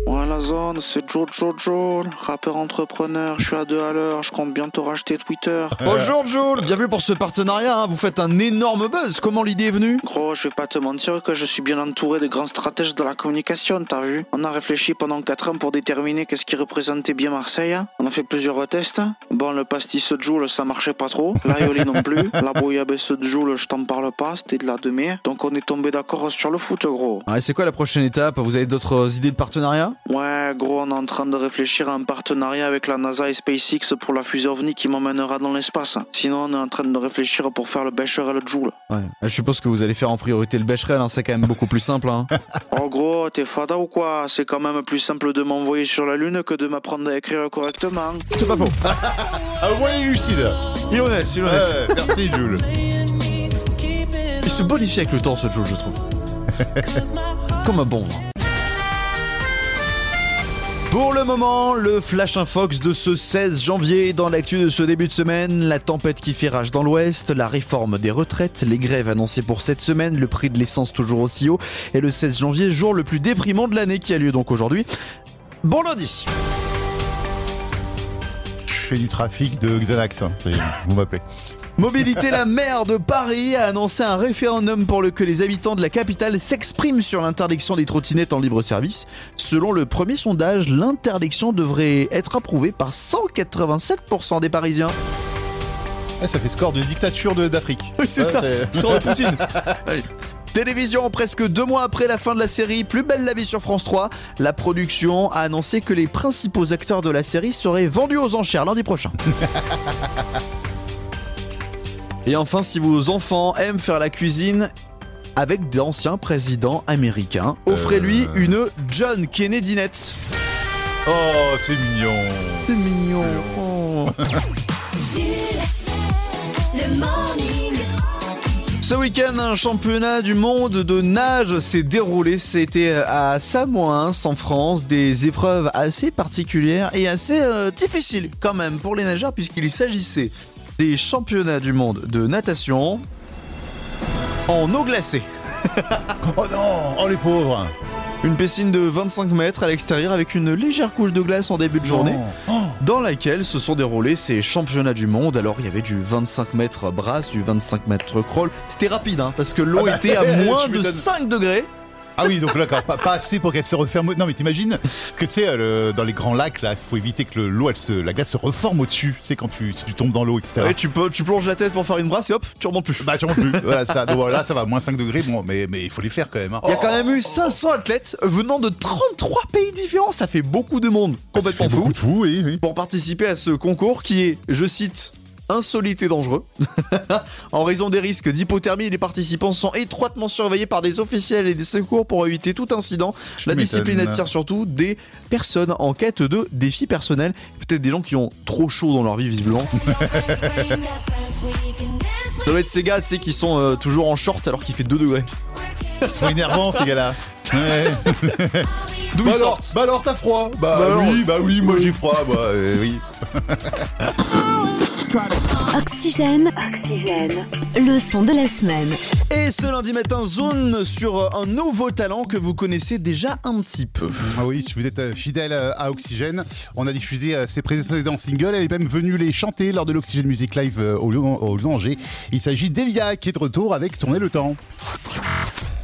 [SPEAKER 5] Ouais, la zone, c'est Joe Joe Joe, rappeur entrepreneur, je suis à deux à l'heure, je compte bientôt racheter Twitter.
[SPEAKER 2] Bonjour Jules, bienvenue pour ce partenariat. hein. Vous faites un énorme buzz. Comment l'idée est venue?
[SPEAKER 5] Gros, je vais pas te mentir que je suis bien entouré de grands stratèges de la communication, t'as vu? On a réfléchi pendant 4 ans pour déterminer qu'est-ce qui représentait bien Marseille. On a fait plusieurs tests. Bon, le pastis Joule, ça marchait pas trop. L'aioli non plus. La bouillabaisse de Joule, je t'en parle pas, c'était de la demi. Donc on est tombé d'accord sur le foot, gros.
[SPEAKER 2] Ouais, C'est quoi la prochaine étape? Vous avez d'autres idées de partenariat?
[SPEAKER 5] Ouais, gros, on est en train de réfléchir à un partenariat avec la NASA et SpaceX pour la fusée OVNI qui m'emmènera dans l'espace. Sinon, on est en train de réfléchir pour faire le Becher et le Joule.
[SPEAKER 2] Ouais. Je suppose que vous allez faire en priorité le Becherel, hein, c'est quand même beaucoup plus simple. Hein.
[SPEAKER 5] Oh gros, t'es fada ou quoi? C'est quand même plus simple de m'envoyer sur la lune que de m'apprendre à écrire correctement.
[SPEAKER 2] C'est pas faux.
[SPEAKER 3] Ah lucide
[SPEAKER 2] Il est honnête, il est honnête.
[SPEAKER 3] Ouais, Merci Jules.
[SPEAKER 2] Il se bonifie avec le temps ce Jules, je trouve. Comme un bon vin. Pour le moment, le Flash Infox de ce 16 janvier, dans l'actu de ce début de semaine, la tempête qui fait rage dans l'ouest, la réforme des retraites, les grèves annoncées pour cette semaine, le prix de l'essence toujours aussi haut, et le 16 janvier, jour le plus déprimant de l'année qui a lieu donc aujourd'hui. Bon lundi
[SPEAKER 3] Je fais du trafic de Xanax, hein. Vous m'appelez.
[SPEAKER 2] Mobilité, la maire de Paris a annoncé un référendum pour le que les habitants de la capitale s'expriment sur l'interdiction des trottinettes en libre service. Selon le premier sondage, l'interdiction devrait être approuvée par 187% des Parisiens.
[SPEAKER 3] Ouais, ça fait score de dictature d'Afrique.
[SPEAKER 2] Oui, c'est ça. Sur Poutine. Oui. Télévision, presque deux mois après la fin de la série Plus belle la vie sur France 3, la production a annoncé que les principaux acteurs de la série seraient vendus aux enchères lundi prochain. Et enfin, si vos enfants aiment faire la cuisine avec d'anciens présidents américains, offrez-lui
[SPEAKER 3] Euh.
[SPEAKER 2] une John Kennedy-nette.
[SPEAKER 3] Oh, c'est mignon.
[SPEAKER 2] C'est mignon. Oh.
[SPEAKER 1] Le morning.
[SPEAKER 2] Ce week-end, un championnat du monde de nage s'est déroulé. C'était à Samoins, en France, des épreuves assez particulières et assez euh, difficiles quand même pour les nageurs puisqu'il s'agissait des championnats du monde de natation en eau glacée.
[SPEAKER 3] Oh non, oh les pauvres.
[SPEAKER 2] Une piscine de 25 mètres à l'extérieur avec une légère couche de glace en début de journée.
[SPEAKER 3] Non. Oh.
[SPEAKER 2] dans laquelle se sont déroulés ces championnats du monde. Alors il y avait du 25 mètres brasse, du 25 mètres crawl. C'était rapide hein, parce que l'eau
[SPEAKER 3] Ah bah,
[SPEAKER 2] était à moins de
[SPEAKER 3] m'étonne.
[SPEAKER 2] 5 degrés.
[SPEAKER 3] Ah oui, donc d'accord, pas, pas assez pour qu'elle se referme. Non, mais t'imagines que tu sais, euh, le- dans les grands lacs, là, il faut éviter que le- l'eau, elle se, la glace se reforme au-dessus. Tu sais, quand tu, si tu tombes dans l'eau, etc.
[SPEAKER 2] Ouais, tu, peux, tu plonges la tête pour faire une brasse et hop, tu remontes plus.
[SPEAKER 3] Bah, tu remontes plus. voilà, ça, donc voilà, ça va, moins 5 degrés, bon, mais mais il faut les faire quand même. hein.
[SPEAKER 2] Il y a quand même eu 500 athlètes venant de 33 pays différents. Ça fait beaucoup de monde. Complètement
[SPEAKER 3] Ça fait
[SPEAKER 2] fou.
[SPEAKER 3] beaucoup de fou, oui, oui.
[SPEAKER 2] Pour participer à ce concours qui est, je cite, insolite et dangereux. en raison des risques d'hypothermie, les participants sont étroitement surveillés par des officiels et des secours pour éviter tout incident.
[SPEAKER 3] Je
[SPEAKER 2] La discipline attire surtout des personnes en quête de défis personnels. Peut-être des gens qui ont trop chaud dans leur vie, visiblement. Ça doit être ces gars, tu sais, qui sont euh, toujours en short alors qu'il fait 2 degrés.
[SPEAKER 3] Ils sont énervants, ces gars-là. Ouais.
[SPEAKER 2] D'où
[SPEAKER 3] Bah
[SPEAKER 2] ils
[SPEAKER 3] alors,
[SPEAKER 2] sortent
[SPEAKER 3] bah alors, t'as froid Bah,
[SPEAKER 2] Bah alors.
[SPEAKER 3] oui, bah oui, moi j'ai froid, bah euh, oui.
[SPEAKER 1] Oxygène. Le son de la semaine.
[SPEAKER 2] Et ce lundi matin, zone sur euh, un nouveau talent que vous connaissez déjà un petit peu.
[SPEAKER 3] Ah oui, si vous êtes euh, fidèle euh, à Oxygène, on a diffusé ses précédents singles. Elle est même venue les chanter lors de l'Oxygène Music Live au, au Angers. Il s'agit d'Elia qui est de retour avec Tourner le temps.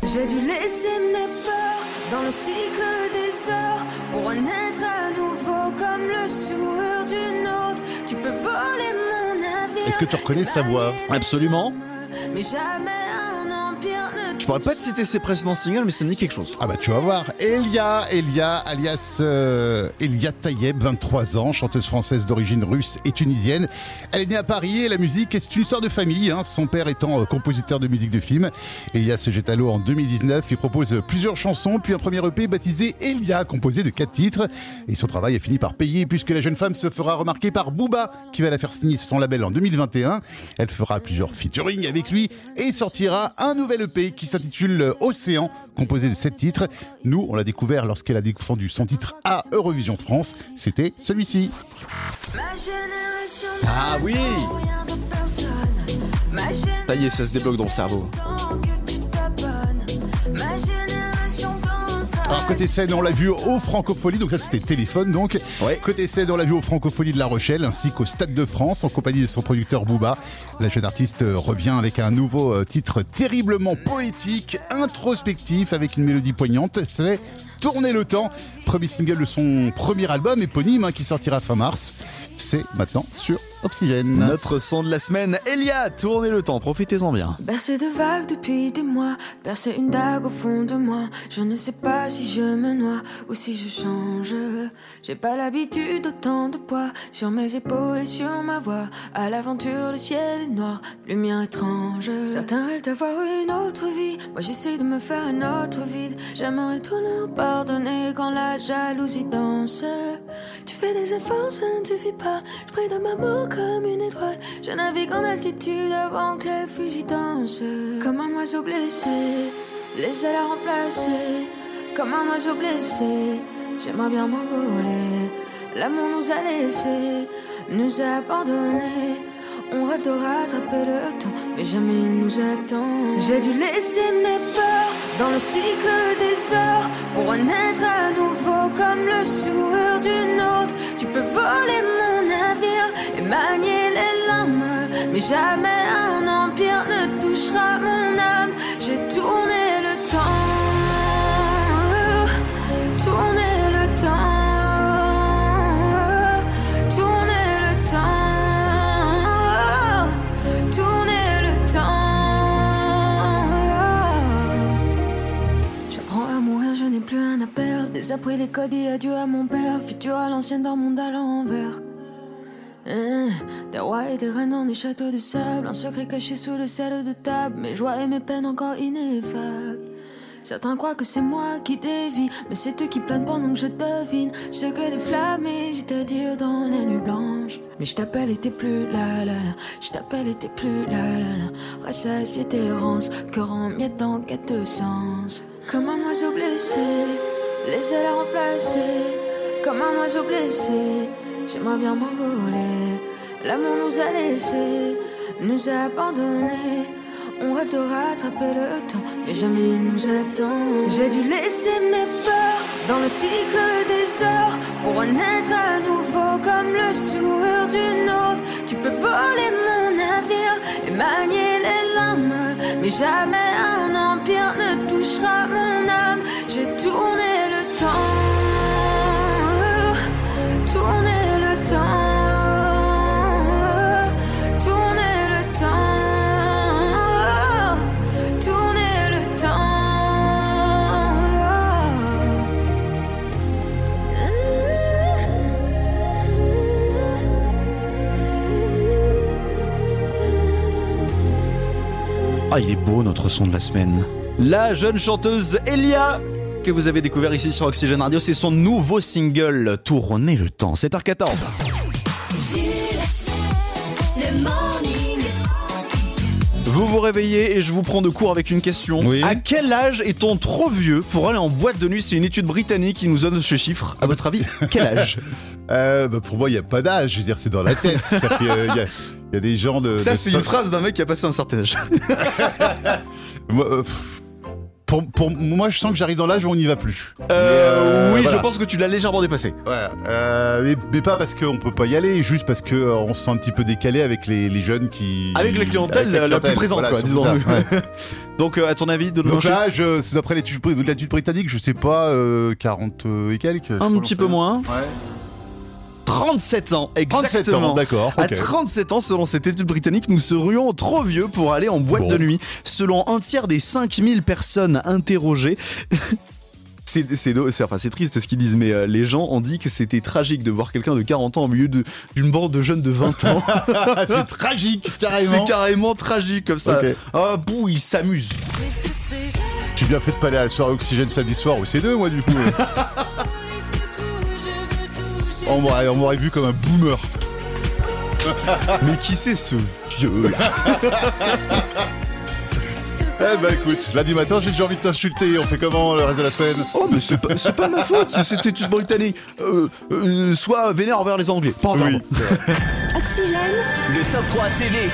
[SPEAKER 8] J'ai dû laisser mes peurs dans le cycle des heures pour renaître à nouveau comme le sourire d'une autre. Tu peux voler.
[SPEAKER 3] Est-ce que tu reconnais sa voix?
[SPEAKER 2] Absolument.
[SPEAKER 8] Mais jamais
[SPEAKER 2] Je pourrais pas te citer ses précédents singles, mais ça me dit quelque chose.
[SPEAKER 3] Ah bah tu vas voir, Elia, Elia alias euh, Elia Tayeb, 23 ans, chanteuse française d'origine russe et tunisienne. Elle est née à Paris et la musique, c'est une histoire de famille, hein, son père étant euh, compositeur de musique de film. Elia se jette à l'eau en 2019 et propose plusieurs chansons, puis un premier EP baptisé Elia, composé de quatre titres. Et son travail a fini par payer puisque la jeune femme se fera remarquer par Booba, qui va la faire signer son label en 2021. Elle fera plusieurs featuring avec lui et sortira un nouvel EP qui s'intitule Océan, composé de sept titres. Nous, on l'a découvert lorsqu'elle a défendu son titre à Eurovision France. C'était celui-ci.
[SPEAKER 2] Ah oui Ça y est, ça se débloque dans le cerveau.
[SPEAKER 3] Alors côté scène, on l'a vu au Francofolie, donc ça c'était téléphone donc. Côté scène, on l'a vu au Francofolie de La Rochelle ainsi qu'au Stade de France en compagnie de son producteur Booba. La jeune artiste revient avec un nouveau euh, titre terriblement poétique, introspectif avec une mélodie poignante. C'est Tourner le temps, premier single de son premier album éponyme hein, qui sortira fin mars. C'est maintenant sur Oxygène.
[SPEAKER 2] Notre son de la semaine, Elia, tournez le temps, profitez-en bien.
[SPEAKER 8] Bercé de vagues depuis des mois, percer une dague au fond de moi. Je ne sais pas si je me noie ou si je change. J'ai pas l'habitude d'autant de poids sur mes épaules et sur ma voix. À l'aventure, le ciel est noir, lumière étrange. Certains rêvent d'avoir une autre vie. Moi j'essaie de me faire un autre vide. J'aimerais tout leur quand la jalousie danse. Tu fais des efforts, ça ne suffit pas. Je prie de m'amour comme une étoile. Je navigue en altitude avant que les fusils dansent. Comme un oiseau blessé, les ailes à remplacer. Comme un oiseau blessé, j'aimerais bien m'envoler. L'amour nous a laissés, nous a abandonnés. On rêve de rattraper le temps, mais jamais il nous attend. J'ai dû laisser mes peurs dans le cycle des heures pour renaître à nouveau comme le sourire d'une autre. Tu peux voler mon avenir et manier les larmes, mais jamais un Dès après les codes et adieu à mon père. Futur à l'ancienne dans mon à l'envers. Hein, Des rois et des reines dans des châteaux de sable. Un secret caché sous le sel de table. Mes joies et mes peines encore ineffables. Certains croient que c'est moi qui dévie, mais c'est eux qui planent pendant que je devine ce que les flammes hésitent à dire dans la nuit blanche. Mais je t'appelle et t'es plus là là là, je t'appelle et t'es plus là là là. Rassasié tes errances, cœur en miettes en quête de sens. Comme un oiseau blessé, à remplacer. Comme un oiseau blessé, j'aimerais bien m'envoler. L'amour nous a laissés, nous a abandonnés. On rêve de rattraper le temps, mais jamais il nous attend. J'ai dû laisser mes peurs dans le cycle des heures pour renaître à nouveau comme le sourire d'une autre. Tu peux voler mon avenir et manier les larmes, mais jamais un empire ne touchera mon âme.
[SPEAKER 2] Ah, il est beau notre son de la semaine. La jeune chanteuse Elia que vous avez découvert ici sur Oxygène Radio, c'est son nouveau single Tourner le temps. 7h14.
[SPEAKER 1] Jules, le morning.
[SPEAKER 2] Vous vous réveillez et je vous prends de court avec une question. À quel âge est-on trop vieux pour aller en boîte de nuit? C'est une étude britannique qui nous donne ce chiffre. À votre avis, quel âge?
[SPEAKER 3] Euh, bah, pour moi, il n'y a pas d'âge. Je veux dire, c'est dans la tête. Euh, Il il y a des gens de.
[SPEAKER 2] Ça,
[SPEAKER 3] de
[SPEAKER 2] c'est une phrase d'un mec qui a passé un certain âge.
[SPEAKER 3] Moi, euh, pour, pour moi, je sens que j'arrive dans l'âge où on n'y va plus.
[SPEAKER 2] Euh,
[SPEAKER 3] euh,
[SPEAKER 2] oui,
[SPEAKER 3] voilà.
[SPEAKER 2] je pense que tu l'as légèrement dépassé.
[SPEAKER 3] Ouais, euh, mais, mais pas parce qu'on peut pas y aller, juste parce que euh, on se sent un petit peu décalé avec les, les jeunes qui.
[SPEAKER 2] Avec la clientèle
[SPEAKER 3] avec
[SPEAKER 2] la, la plus
[SPEAKER 3] clientèle,
[SPEAKER 2] présente,
[SPEAKER 3] voilà,
[SPEAKER 2] disons.
[SPEAKER 3] ouais.
[SPEAKER 2] Donc, à ton avis, de
[SPEAKER 3] Donc l'âge, euh, c'est d'après l'étude britannique, je sais pas, euh, 40 et quelques.
[SPEAKER 2] un petit peu moins.
[SPEAKER 3] Ouais.
[SPEAKER 2] 37 ans,
[SPEAKER 3] 37
[SPEAKER 2] exactement.
[SPEAKER 3] ans, d'accord,
[SPEAKER 2] À
[SPEAKER 3] ok.
[SPEAKER 2] 37 ans, selon cette étude britannique, nous serions trop vieux pour aller en boîte
[SPEAKER 3] Bon.
[SPEAKER 2] de nuit. Selon un tiers des 5000 personnes interrogées. C'est c'est c'est- enfin, c'est triste ce qu'ils disent, mais euh, les gens ont dit que c'était tragique de voir quelqu'un de 40 ans au milieu de- d'une bande de jeunes de 20 ans.
[SPEAKER 3] c'est tragique,
[SPEAKER 2] C'est
[SPEAKER 3] carrément.
[SPEAKER 2] carrément tragique comme ça. Ah, bouh, ils s'amusent.
[SPEAKER 3] J'ai bien fait de pas aller à la soirée Oxygène samedi soir au C2, moi, du coup. on m'aurait on m'aurait vu comme un boomer.
[SPEAKER 2] Mais qui c'est ce vieux là
[SPEAKER 3] Eh ben écoute, lundi matin, j'ai déjà envie de t'insulter. On fait comment le reste de la semaine?
[SPEAKER 2] Oh, mais c'est pas, c'est pas ma faute, c'était une Britannique. Euh, euh, soit vénère envers les Anglais. Pas envers
[SPEAKER 3] Oui,
[SPEAKER 2] moi.
[SPEAKER 1] Oxygène,
[SPEAKER 4] Le top 3 TV.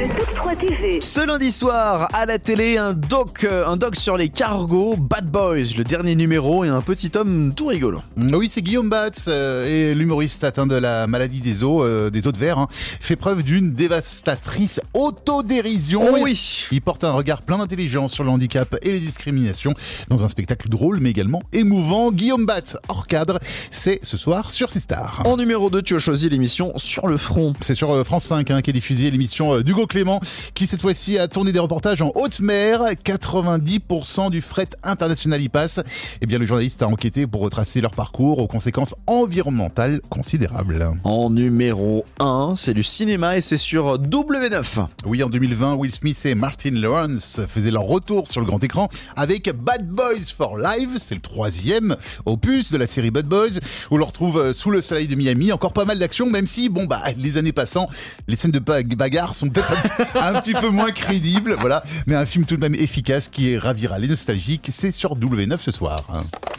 [SPEAKER 7] Le top 3 TV.
[SPEAKER 2] Ce lundi soir, à la télé, un doc, euh, un doc sur les cargos, Bad Boys, le dernier numéro, et un petit homme tout rigolo.
[SPEAKER 3] Oui, c'est Guillaume Batz, euh, et l'humoriste atteint de la maladie des os, euh, des os de verre, hein, fait preuve d'une dévastatrice autodérision.
[SPEAKER 2] Oh
[SPEAKER 3] Il-
[SPEAKER 2] oui.
[SPEAKER 3] Il porte un regard plein d'intelligence sur le handicap et les discriminations dans un spectacle drôle mais également émouvant. Guillaume Batz, hors cadre, c'est ce soir sur C Stars.
[SPEAKER 2] En numéro 2, tu as choisi l'émission Sur le front.
[SPEAKER 3] C'est sur euh, France 5 hein, qu'est diffusée l'émission euh, d'Hugo Clément qui cette fois-ci a tourné des reportages en haute mer. 90% du fret international y passe. Eh bien le journaliste a enquêté pour retracer leur parcours aux conséquences environnementales considérables.
[SPEAKER 2] En numéro 1, c'est du cinéma et c'est sur W9.
[SPEAKER 3] Oui, en 2020, Will Smith et Martin Lawrence faisaient leur retour sur le grand écran avec Bad Boys for Live. C'est le troisième opus de la série Bad Boys où l'on retrouve euh, sous le soleil de Miami encore pas mal d'action, même si, bon, bah, les années passant, les scènes de ba- bagarre sont peut-être un petit peu moins crédibles, voilà. Mais un film tout de même efficace qui ravira les nostalgiques. C'est sur W9 ce soir.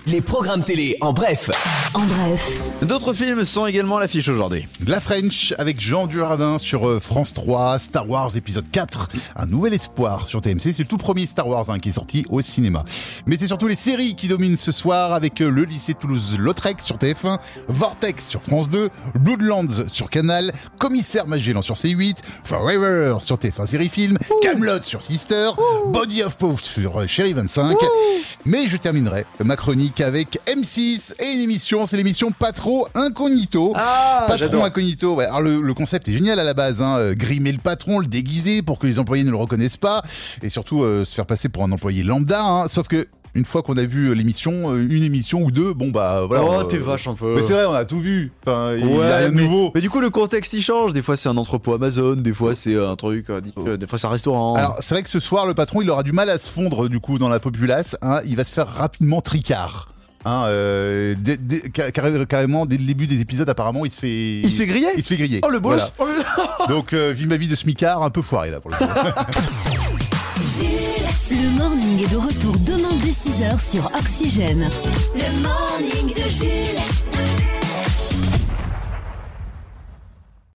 [SPEAKER 4] Les programmes télé en bref.
[SPEAKER 1] en bref,
[SPEAKER 2] D'autres films sont également à l'affiche aujourd'hui.
[SPEAKER 3] La French avec Jean Dujardin sur euh, France 3, Star Wars épisode 4, un nouvel espoir sur TMC, c'est le tout premier Star Wars hein, qui est sorti au cinéma. Mais c'est surtout les séries qui dominent ce soir avec euh, le lycée Toulouse-Lautrec sur TF1, Vortex sur France 2, Bloodlands sur Canal, Commissaire Magellan sur C8, Forever sur TF1 Série Film, Camelot sur Sister, Body of Poof sur euh, Chérie 25. Mais je terminerai ma chronique avec M6 et une émission, c'est l'émission Patro Incognito.
[SPEAKER 2] Ah,
[SPEAKER 3] Patron incognito. Ouais. Alors le, le concept est génial à la base. Hein. Euh, Grimer le patron, le déguiser pour que les employés ne le reconnaissent pas, et surtout euh, se faire passer pour un employé lambda. Hein. Sauf que une fois qu'on a vu euh, l'émission, euh, une émission ou deux, bon bah voilà.
[SPEAKER 2] Oh,
[SPEAKER 3] on-
[SPEAKER 2] t'es vache un peu.
[SPEAKER 3] Mais c'est vrai, on a tout vu. Enfin, il y a rien de nouveau.
[SPEAKER 2] mais du coup, le contexte il change. Des fois, c'est un entrepôt Amazon, des fois, c'est un truc, euh, euh, des fois, c'est un restaurant.
[SPEAKER 3] Alors c'est vrai que ce soir, le patron, il aura du mal à se fondre du coup dans la populace. Hein. Il va se faire rapidement tricard. Hein, euh, dès- dès- ca- carré- carrément dès le début des épisodes apparemment il se fait
[SPEAKER 2] il se fait griller
[SPEAKER 3] il se fait griller
[SPEAKER 2] Oh, le boss
[SPEAKER 3] Voilà.
[SPEAKER 2] Oh, le-
[SPEAKER 3] donc euh, vie ma vie de smicard un peu foiré là pour le coup
[SPEAKER 1] morning est de retour demain dès 6h sur Oxygène.
[SPEAKER 8] Le morning de Jules.